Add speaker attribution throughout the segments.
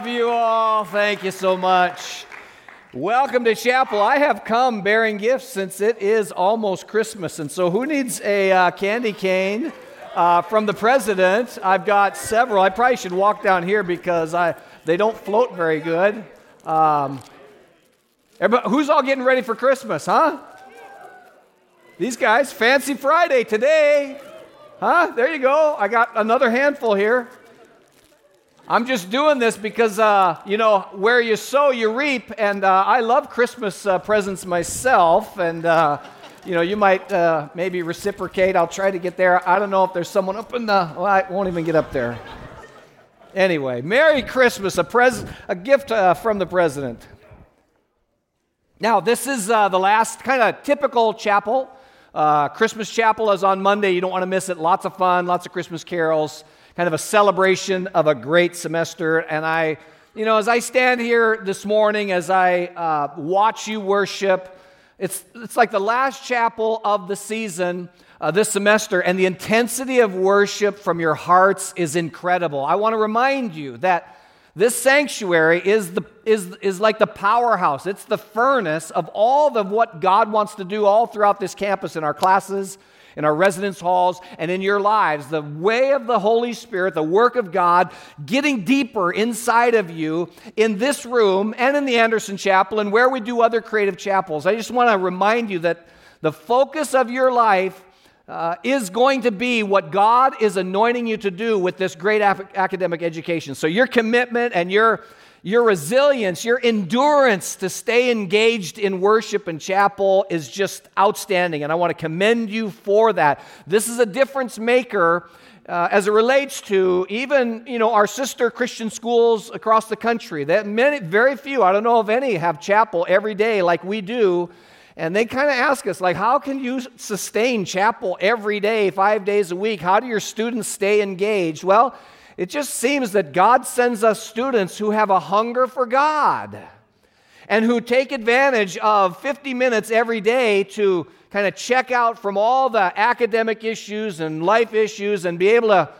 Speaker 1: love you all. Thank you so much. Welcome to chapel. I have come bearing gifts since it is almost Christmas. And so, who needs a uh, candy cane uh, from the president? I've got several. I probably should walk down here because I, they don't float very good. Um, who's all getting ready for Christmas, huh? These guys, Fancy Friday today. Huh? There you go. I got another handful here. I'm just doing this because, uh, you know, where you sow, you reap. And uh, I love Christmas uh, presents myself. And, uh, you know, you might uh, maybe reciprocate. I'll try to get there. I don't know if there's someone up in the. Well, I won't even get up there. Anyway, Merry Christmas, a, pres- a gift uh, from the president. Now, this is the last kind of typical chapel. Christmas chapel is on Monday. You don't want to miss it. Lots of fun, lots of Christmas carols kind of a celebration of a great semester. And I, you know, as I stand here this morning, as I uh, watch you worship, it's, it's like the last chapel of the season uh, this semester, and the intensity of worship from your hearts is incredible. I want to remind you that this sanctuary is, the, is, is like the powerhouse, it's the furnace of all of what God wants to do all throughout this campus in our classes in our residence halls, and in your lives. The way of the Holy Spirit, the work of God, getting deeper inside of you in this room and in the Anderson Chapel and where we do other creative chapels. I just want to remind you that the focus of your life uh, is going to be what God is anointing you to do with this great academic education. So, your commitment and your your resilience, your endurance to stay engaged in worship and chapel is just outstanding, and I want to commend you for that. This is a difference maker. Uh, as it relates to even you know our sister Christian schools across the country, that many, very few, I don't know if any, have chapel every day like we do, and they kind of ask us like, how can you sustain chapel every day, five days a week? How do your students stay engaged? Well, it just seems that God sends us students who have a hunger for God and who take advantage of 50 minutes every day to kind of check out from all the academic issues and life issues and be able to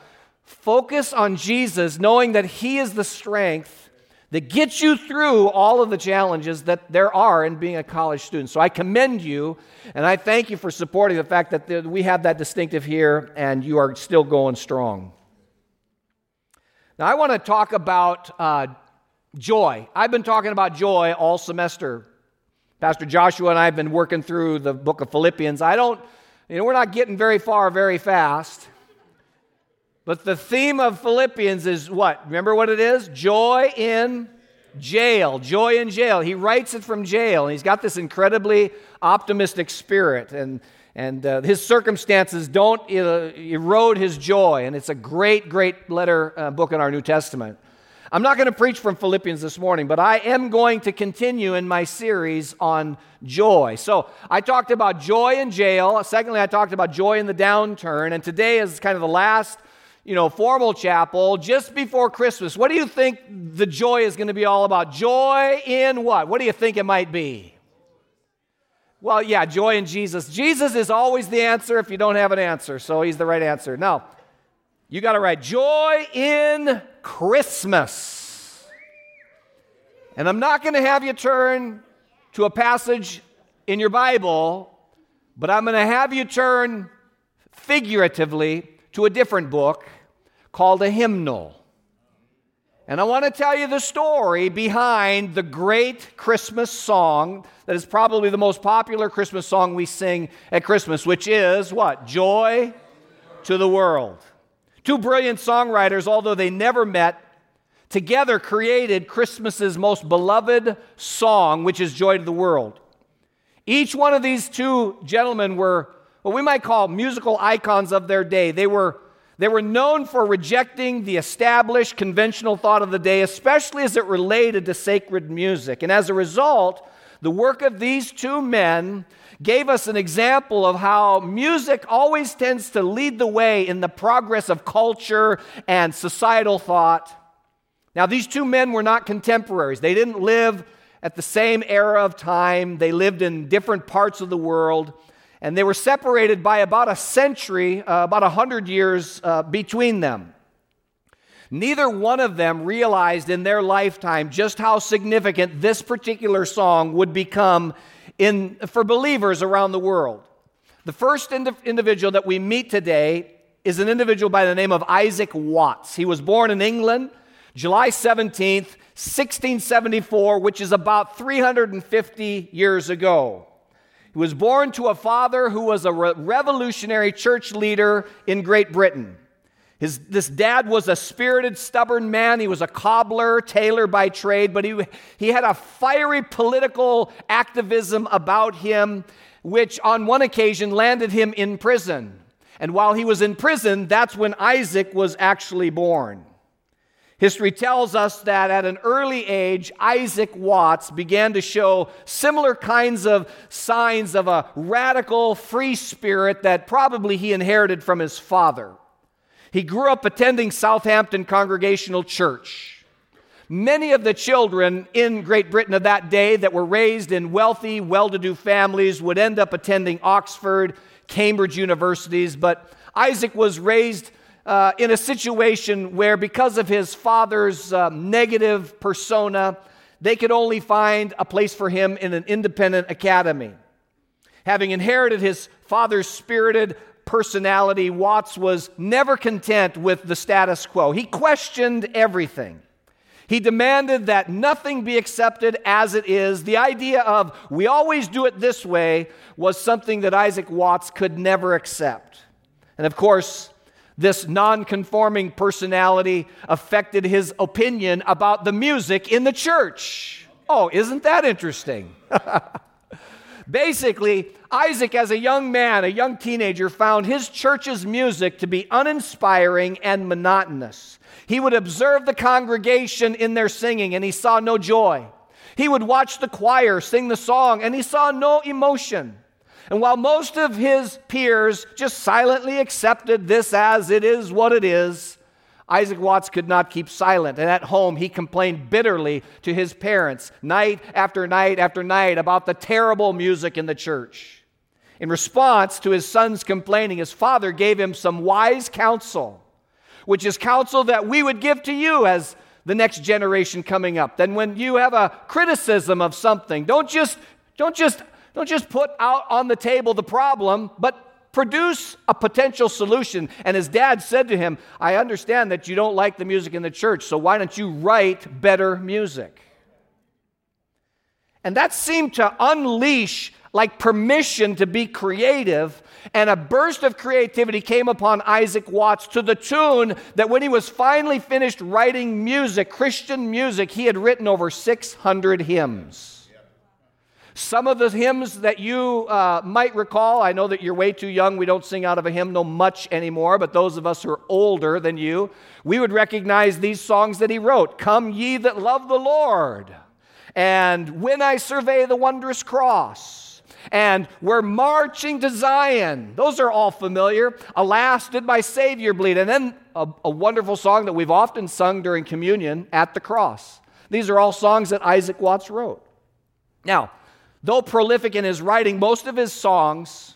Speaker 1: focus on Jesus, knowing that He is the strength that gets you through all of the challenges that there are in being a college student. So I commend you and I thank you for supporting the fact that we have that distinctive here and you are still going strong. Now, I want to talk about uh, joy. I've been talking about joy all semester. Pastor Joshua and I have been working through the book of Philippians. I don't, you know, we're not getting very far very fast. But the theme of Philippians is what? Remember what it is? Joy in jail. Joy in jail. He writes it from jail, and he's got this incredibly optimistic spirit. And and uh, his circumstances don't uh, erode his joy. And it's a great, great letter uh, book in our New Testament. I'm not going to preach from Philippians this morning, but I am going to continue in my series on joy. So I talked about joy in jail. Secondly, I talked about joy in the downturn. And today is kind of the last, you know, formal chapel just before Christmas. What do you think the joy is going to be all about? Joy in what? What do you think it might be? Well, yeah, joy in Jesus. Jesus is always the answer if you don't have an answer, so he's the right answer. Now, you got to write joy in Christmas. And I'm not going to have you turn to a passage in your Bible, but I'm going to have you turn figuratively to a different book called a hymnal. And I want to tell you the story behind the great Christmas song that is probably the most popular Christmas song we sing at Christmas, which is what? Joy to the world. Two brilliant songwriters, although they never met, together created Christmas's most beloved song, which is Joy to the World. Each one of these two gentlemen were what we might call musical icons of their day. They were they were known for rejecting the established conventional thought of the day, especially as it related to sacred music. And as a result, the work of these two men gave us an example of how music always tends to lead the way in the progress of culture and societal thought. Now, these two men were not contemporaries, they didn't live at the same era of time, they lived in different parts of the world and they were separated by about a century, uh, about a hundred years uh, between them. Neither one of them realized in their lifetime just how significant this particular song would become in, for believers around the world. The first ind- individual that we meet today is an individual by the name of Isaac Watts. He was born in England July 17th, 1674, which is about 350 years ago. He was born to a father who was a re- revolutionary church leader in Great Britain. His, this dad was a spirited, stubborn man. He was a cobbler, tailor by trade, but he, he had a fiery political activism about him, which on one occasion landed him in prison. And while he was in prison, that's when Isaac was actually born. History tells us that at an early age, Isaac Watts began to show similar kinds of signs of a radical free spirit that probably he inherited from his father. He grew up attending Southampton Congregational Church. Many of the children in Great Britain of that day that were raised in wealthy, well to do families would end up attending Oxford, Cambridge universities, but Isaac was raised uh, in a situation where, because of his father's um, negative persona, they could only find a place for him in an independent academy. Having inherited his father's spirited personality, Watts was never content with the status quo. He questioned everything. He demanded that nothing be accepted as it is. The idea of we always do it this way was something that Isaac Watts could never accept. And of course, this non-conforming personality affected his opinion about the music in the church. Oh, isn't that interesting? Basically, Isaac, as a young man, a young teenager, found his church's music to be uninspiring and monotonous. He would observe the congregation in their singing and he saw no joy. He would watch the choir sing the song and he saw no emotion. And while most of his peers just silently accepted this as it is what it is, Isaac Watts could not keep silent, and at home he complained bitterly to his parents night after night after night about the terrible music in the church. In response to his son's complaining, his father gave him some wise counsel, which is counsel that we would give to you as the next generation coming up. Then when you have a criticism of something, don't just don't just don't just put out on the table the problem, but produce a potential solution. And his dad said to him, I understand that you don't like the music in the church, so why don't you write better music? And that seemed to unleash like permission to be creative. And a burst of creativity came upon Isaac Watts to the tune that when he was finally finished writing music, Christian music, he had written over 600 hymns. Some of the hymns that you uh, might recall, I know that you're way too young. We don't sing out of a hymnal much anymore, but those of us who are older than you, we would recognize these songs that he wrote Come, ye that love the Lord, and When I Survey the Wondrous Cross, and We're Marching to Zion. Those are all familiar. Alas, did my Savior bleed? And then a, a wonderful song that we've often sung during communion, At the Cross. These are all songs that Isaac Watts wrote. Now, Though prolific in his writing, most of his songs,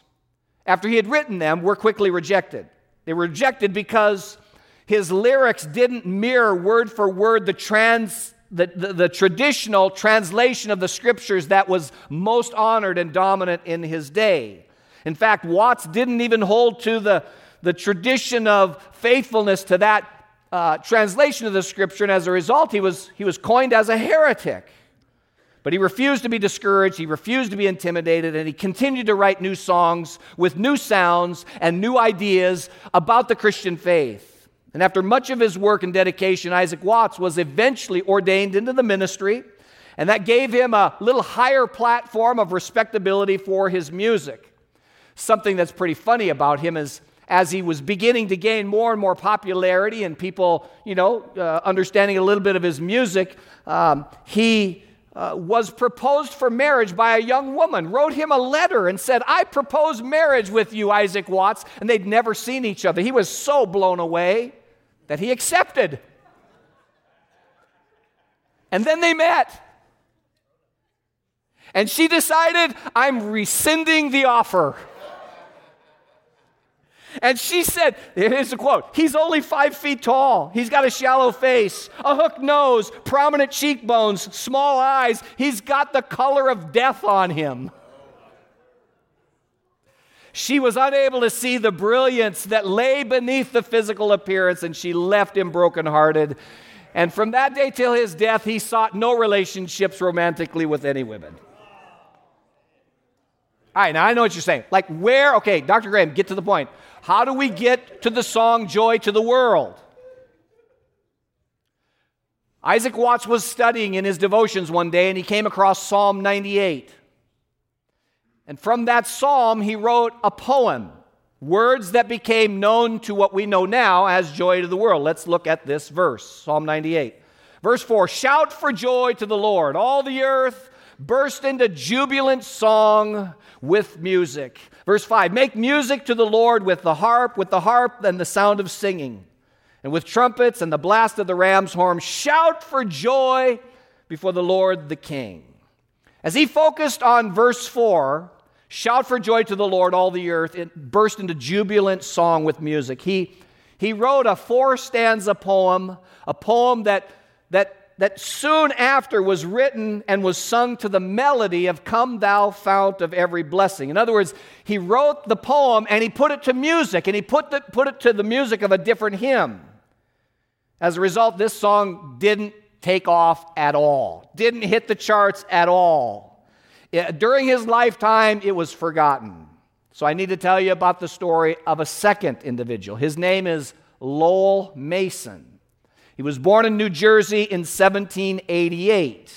Speaker 1: after he had written them, were quickly rejected. They were rejected because his lyrics didn't mirror word for word the, trans, the, the, the traditional translation of the scriptures that was most honored and dominant in his day. In fact, Watts didn't even hold to the, the tradition of faithfulness to that uh, translation of the scripture, and as a result, he was, he was coined as a heretic. But he refused to be discouraged, he refused to be intimidated, and he continued to write new songs with new sounds and new ideas about the Christian faith. And after much of his work and dedication, Isaac Watts was eventually ordained into the ministry, and that gave him a little higher platform of respectability for his music. Something that's pretty funny about him is as he was beginning to gain more and more popularity and people, you know, uh, understanding a little bit of his music, um, he uh, was proposed for marriage by a young woman, wrote him a letter and said, I propose marriage with you, Isaac Watts. And they'd never seen each other. He was so blown away that he accepted. And then they met. And she decided, I'm rescinding the offer. And she said, here's a quote He's only five feet tall. He's got a shallow face, a hooked nose, prominent cheekbones, small eyes. He's got the color of death on him. She was unable to see the brilliance that lay beneath the physical appearance, and she left him brokenhearted. And from that day till his death, he sought no relationships romantically with any women. All right, now I know what you're saying. Like, where, okay, Dr. Graham, get to the point. How do we get to the song Joy to the World? Isaac Watts was studying in his devotions one day and he came across Psalm 98. And from that psalm, he wrote a poem, words that became known to what we know now as Joy to the World. Let's look at this verse, Psalm 98. Verse 4 Shout for joy to the Lord, all the earth burst into jubilant song with music. Verse 5 Make music to the Lord with the harp, with the harp and the sound of singing, and with trumpets and the blast of the ram's horn. Shout for joy before the Lord the King. As he focused on verse 4, shout for joy to the Lord, all the earth, it burst into jubilant song with music. He, he wrote a four stanza poem, a poem that, that that soon after was written and was sung to the melody of Come Thou Fount of Every Blessing. In other words, he wrote the poem and he put it to music and he put, the, put it to the music of a different hymn. As a result, this song didn't take off at all, didn't hit the charts at all. It, during his lifetime, it was forgotten. So I need to tell you about the story of a second individual. His name is Lowell Mason. He was born in New Jersey in 1788.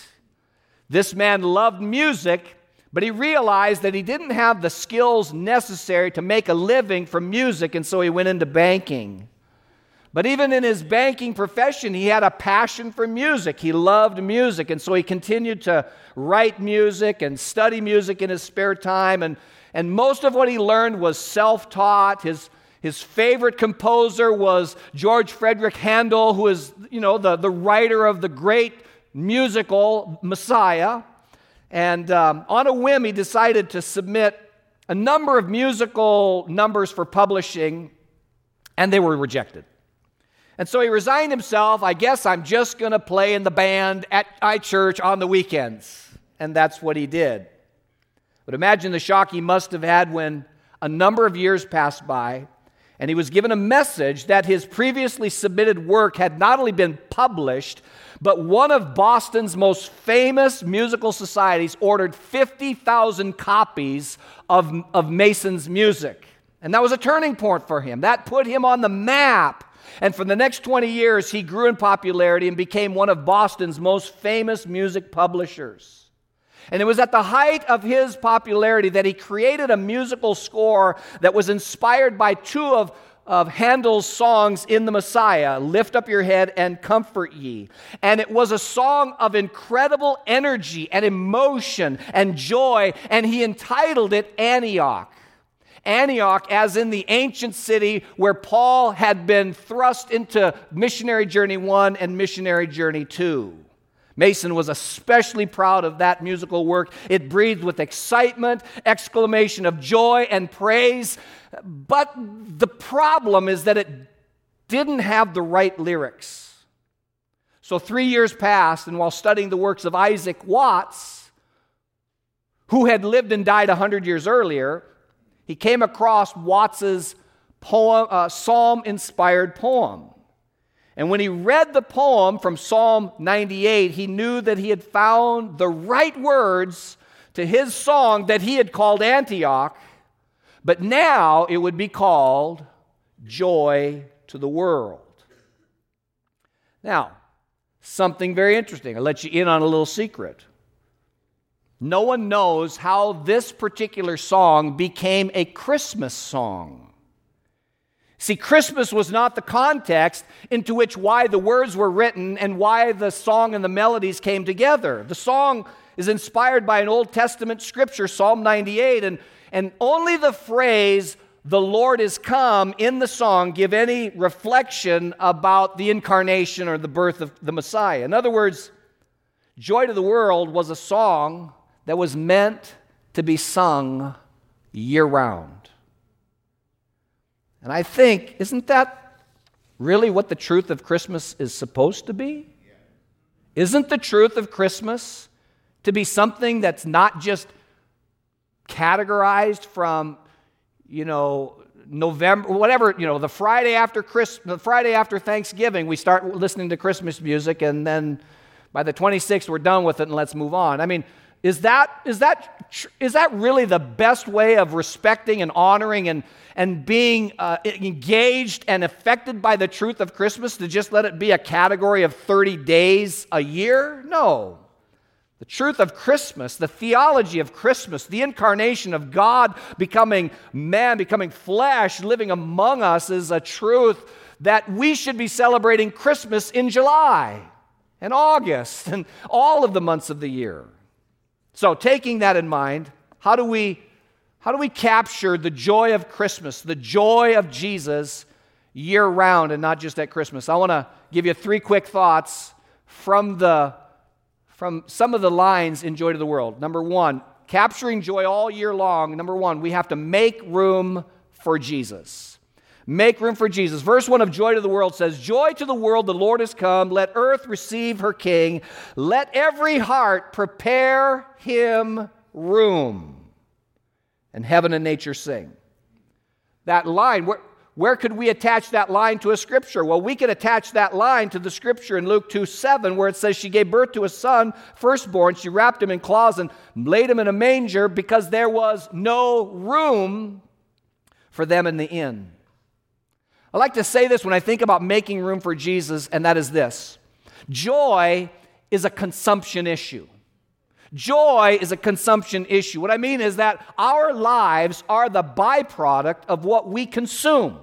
Speaker 1: This man loved music, but he realized that he didn't have the skills necessary to make a living from music, and so he went into banking. But even in his banking profession, he had a passion for music. He loved music, and so he continued to write music and study music in his spare time. And, and most of what he learned was self taught. His, his favorite composer was George Frederick Handel, who is, you know, the, the writer of the great musical Messiah. And um, on a whim, he decided to submit a number of musical numbers for publishing, and they were rejected. And so he resigned himself. I guess I'm just going to play in the band at my church on the weekends. And that's what he did. But imagine the shock he must have had when a number of years passed by and he was given a message that his previously submitted work had not only been published, but one of Boston's most famous musical societies ordered 50,000 copies of, of Mason's music. And that was a turning point for him. That put him on the map. And for the next 20 years, he grew in popularity and became one of Boston's most famous music publishers. And it was at the height of his popularity that he created a musical score that was inspired by two of, of Handel's songs in the Messiah Lift Up Your Head and Comfort Ye. And it was a song of incredible energy and emotion and joy, and he entitled it Antioch. Antioch, as in the ancient city where Paul had been thrust into missionary journey one and missionary journey two. Mason was especially proud of that musical work. It breathed with excitement, exclamation of joy, and praise. But the problem is that it didn't have the right lyrics. So, three years passed, and while studying the works of Isaac Watts, who had lived and died 100 years earlier, he came across Watts's poem, uh, psalm inspired poem. And when he read the poem from Psalm 98, he knew that he had found the right words to his song that he had called Antioch, but now it would be called Joy to the World. Now, something very interesting. I'll let you in on a little secret. No one knows how this particular song became a Christmas song. See, Christmas was not the context into which why the words were written and why the song and the melodies came together. The song is inspired by an Old Testament scripture, Psalm 98, and, and only the phrase, the Lord is come, in the song give any reflection about the incarnation or the birth of the Messiah. In other words, Joy to the World was a song that was meant to be sung year round. And I think, isn't that really what the truth of Christmas is supposed to be? Isn't the truth of Christmas to be something that's not just categorized from, you know, November, whatever, you know, the Friday after Christmas, the Friday after Thanksgiving, we start listening to Christmas music, and then by the 26th, we're done with it and let's move on. I mean, is that, is that, is that really the best way of respecting and honoring and, and being uh, engaged and affected by the truth of Christmas to just let it be a category of 30 days a year? No. The truth of Christmas, the theology of Christmas, the incarnation of God becoming man, becoming flesh, living among us is a truth that we should be celebrating Christmas in July and August and all of the months of the year. So, taking that in mind, how do we how do we capture the joy of Christmas, the joy of Jesus year round and not just at Christmas? I want to give you three quick thoughts from the from some of the lines in Joy to the World. Number 1, capturing joy all year long. Number 1, we have to make room for Jesus. Make room for Jesus. Verse 1 of Joy to the World says, Joy to the world, the Lord has come. Let earth receive her King. Let every heart prepare him room. And heaven and nature sing. That line, where, where could we attach that line to a scripture? Well, we could attach that line to the scripture in Luke 2 7, where it says, She gave birth to a son, firstborn. She wrapped him in cloths and laid him in a manger because there was no room for them in the inn. I like to say this when I think about making room for Jesus, and that is this joy is a consumption issue. Joy is a consumption issue. What I mean is that our lives are the byproduct of what we consume.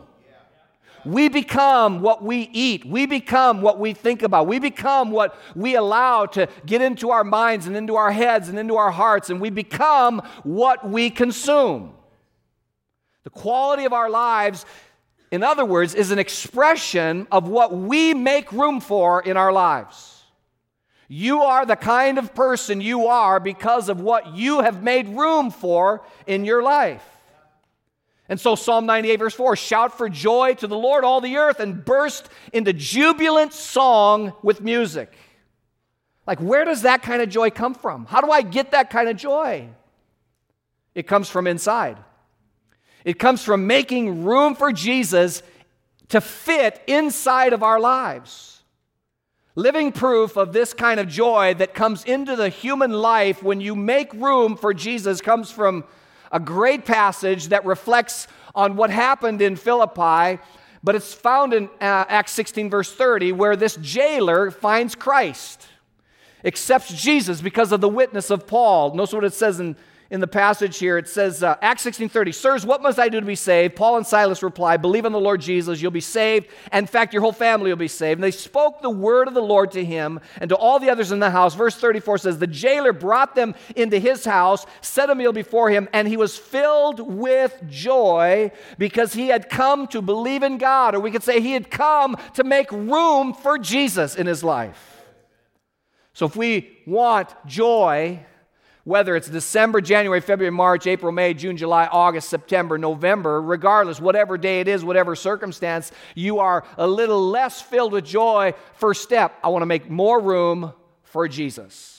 Speaker 1: We become what we eat. We become what we think about. We become what we allow to get into our minds and into our heads and into our hearts, and we become what we consume. The quality of our lives in other words, is an expression of what we make room for in our lives. You are the kind of person you are because of what you have made room for in your life. And so, Psalm 98, verse 4 shout for joy to the Lord, all the earth, and burst into jubilant song with music. Like, where does that kind of joy come from? How do I get that kind of joy? It comes from inside. It comes from making room for Jesus to fit inside of our lives. Living proof of this kind of joy that comes into the human life when you make room for Jesus comes from a great passage that reflects on what happened in Philippi, but it's found in uh, Acts 16, verse 30, where this jailer finds Christ, accepts Jesus because of the witness of Paul. Notice what it says in in the passage here. It says, uh, Acts 16.30, Sirs, what must I do to be saved? Paul and Silas reply, Believe on the Lord Jesus, you'll be saved. And in fact, your whole family will be saved. And they spoke the word of the Lord to him and to all the others in the house. Verse 34 says, The jailer brought them into his house, set a meal before him, and he was filled with joy because he had come to believe in God. Or we could say he had come to make room for Jesus in his life. So if we want joy, whether it's December, January, February, March, April, May, June, July, August, September, November, regardless, whatever day it is, whatever circumstance, you are a little less filled with joy. First step, I want to make more room for Jesus.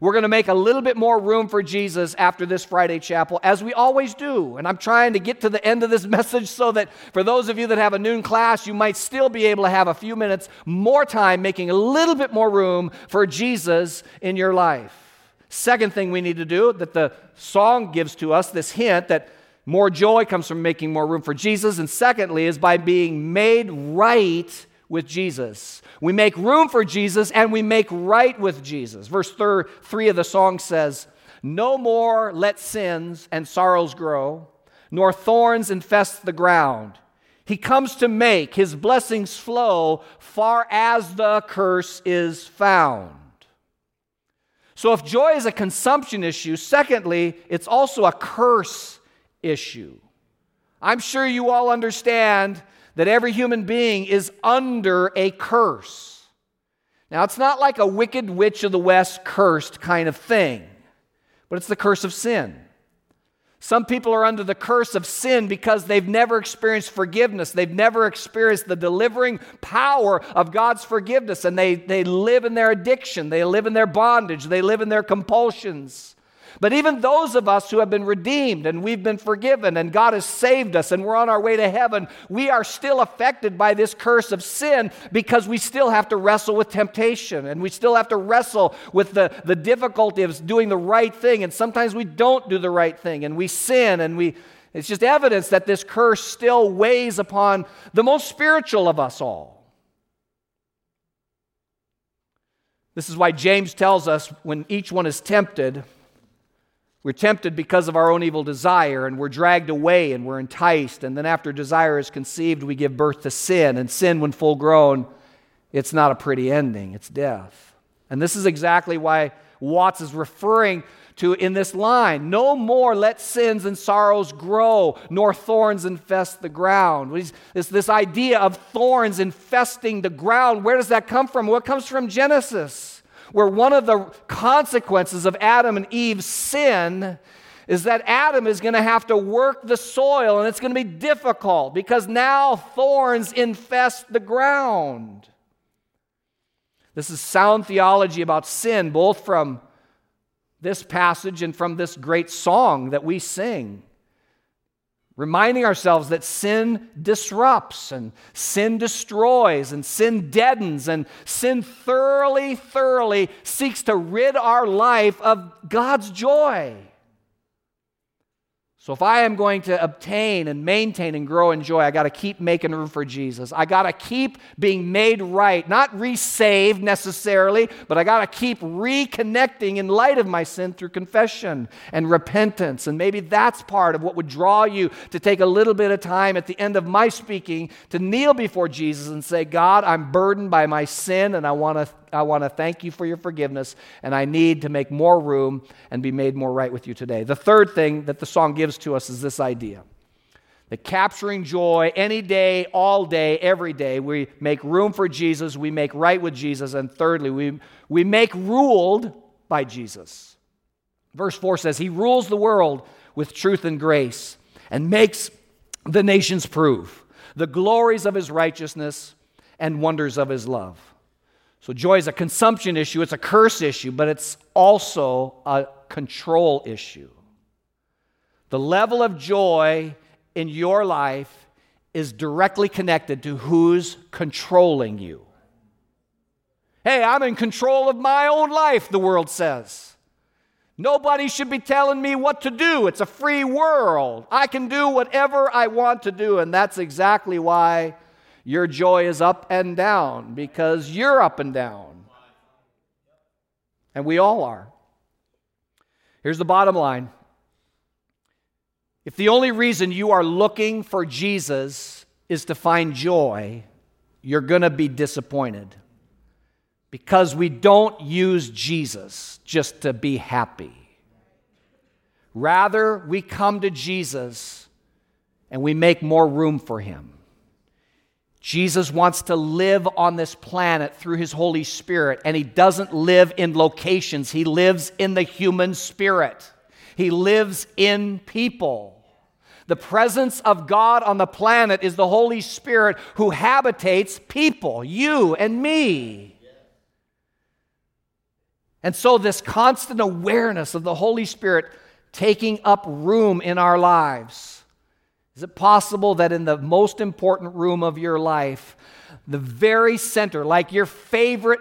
Speaker 1: We're going to make a little bit more room for Jesus after this Friday chapel, as we always do. And I'm trying to get to the end of this message so that for those of you that have a noon class, you might still be able to have a few minutes more time making a little bit more room for Jesus in your life. Second thing we need to do that the song gives to us this hint that more joy comes from making more room for Jesus. And secondly, is by being made right with Jesus. We make room for Jesus and we make right with Jesus. Verse thir- 3 of the song says, No more let sins and sorrows grow, nor thorns infest the ground. He comes to make his blessings flow far as the curse is found. So, if joy is a consumption issue, secondly, it's also a curse issue. I'm sure you all understand that every human being is under a curse. Now, it's not like a wicked witch of the west cursed kind of thing, but it's the curse of sin. Some people are under the curse of sin because they've never experienced forgiveness. They've never experienced the delivering power of God's forgiveness, and they, they live in their addiction, they live in their bondage, they live in their compulsions. But even those of us who have been redeemed and we've been forgiven and God has saved us and we're on our way to heaven, we are still affected by this curse of sin because we still have to wrestle with temptation and we still have to wrestle with the, the difficulty of doing the right thing. And sometimes we don't do the right thing and we sin and we. It's just evidence that this curse still weighs upon the most spiritual of us all. This is why James tells us when each one is tempted, we're tempted because of our own evil desire, and we're dragged away and we're enticed. And then, after desire is conceived, we give birth to sin. And sin, when full grown, it's not a pretty ending, it's death. And this is exactly why Watts is referring to in this line No more let sins and sorrows grow, nor thorns infest the ground. It's this idea of thorns infesting the ground. Where does that come from? It comes from Genesis where one of the consequences of Adam and Eve's sin is that Adam is going to have to work the soil and it's going to be difficult because now thorns infest the ground. This is sound theology about sin, both from this passage and from this great song that we sing reminding ourselves that sin disrupts and sin destroys and sin deadens and sin thoroughly, thoroughly seeks to rid our life of God's joy. So, if I am going to obtain and maintain and grow in joy, I got to keep making room for Jesus. I got to keep being made right, not resaved necessarily, but I got to keep reconnecting in light of my sin through confession and repentance. And maybe that's part of what would draw you to take a little bit of time at the end of my speaking to kneel before Jesus and say, God, I'm burdened by my sin and I want to I want to thank you for your forgiveness, and I need to make more room and be made more right with you today. The third thing that the song gives to us is this idea that capturing joy any day, all day, every day, we make room for Jesus, we make right with Jesus, and thirdly, we, we make ruled by Jesus. Verse 4 says, He rules the world with truth and grace and makes the nations prove the glories of His righteousness and wonders of His love. So, joy is a consumption issue, it's a curse issue, but it's also a control issue. The level of joy in your life is directly connected to who's controlling you. Hey, I'm in control of my own life, the world says. Nobody should be telling me what to do. It's a free world. I can do whatever I want to do, and that's exactly why your joy is up and down because you're up and down. And we all are. Here's the bottom line if the only reason you are looking for Jesus is to find joy, you're going to be disappointed because we don't use Jesus just to be happy. Rather, we come to Jesus and we make more room for him. Jesus wants to live on this planet through his Holy Spirit, and he doesn't live in locations. He lives in the human spirit, he lives in people. The presence of God on the planet is the Holy Spirit who habitates people, you and me. And so, this constant awareness of the Holy Spirit taking up room in our lives is it possible that in the most important room of your life, the very center, like your favorite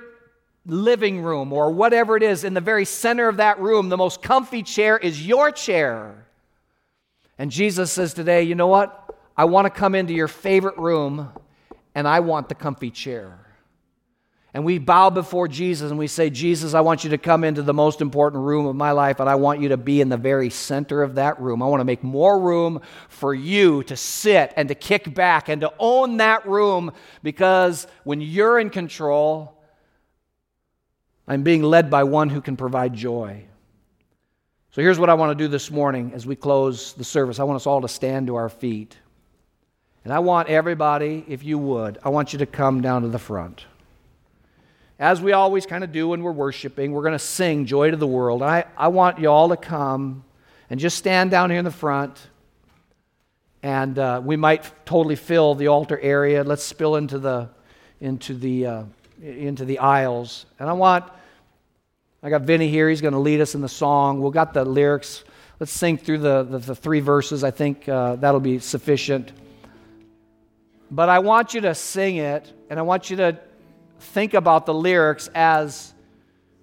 Speaker 1: living room or whatever it is, in the very center of that room, the most comfy chair is your chair? And Jesus says today, you know what? I want to come into your favorite room and I want the comfy chair and we bow before Jesus and we say, Jesus, I want you to come into the most important room of my life, and I want you to be in the very center of that room. I want to make more room for you to sit and to kick back and to own that room because when you're in control, I'm being led by one who can provide joy. So here's what I want to do this morning as we close the service. I want us all to stand to our feet. And I want everybody, if you would, I want you to come down to the front as we always kind of do when we're worshiping, we're going to sing Joy to the World. I, I want you all to come and just stand down here in the front. And uh, we might totally fill the altar area. Let's spill into the, into the, uh, into the aisles. And I want, I got Vinny here. He's going to lead us in the song. We've got the lyrics. Let's sing through the, the, the three verses. I think uh, that'll be sufficient. But I want you to sing it, and I want you to think about the lyrics as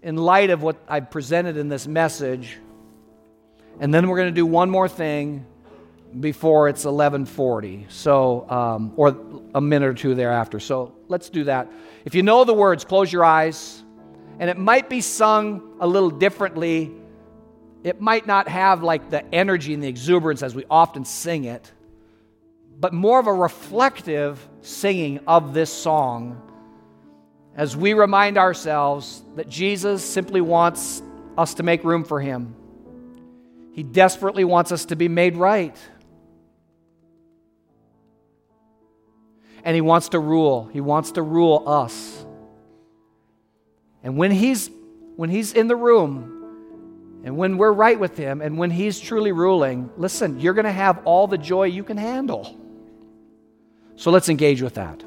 Speaker 1: in light of what I've presented in this message. And then we're going to do one more thing before it's 1140 so um, or a minute or two thereafter. So let's do that. If you know the words close your eyes. And it might be sung a little differently. It might not have like the energy and the exuberance as we often sing it but more of a reflective singing of this song as we remind ourselves that Jesus simply wants us to make room for Him. He desperately wants us to be made right. And He wants to rule. He wants to rule us. And when He's, when he's in the room, and when we're right with Him, and when He's truly ruling, listen, you're going to have all the joy you can handle. So let's engage with that.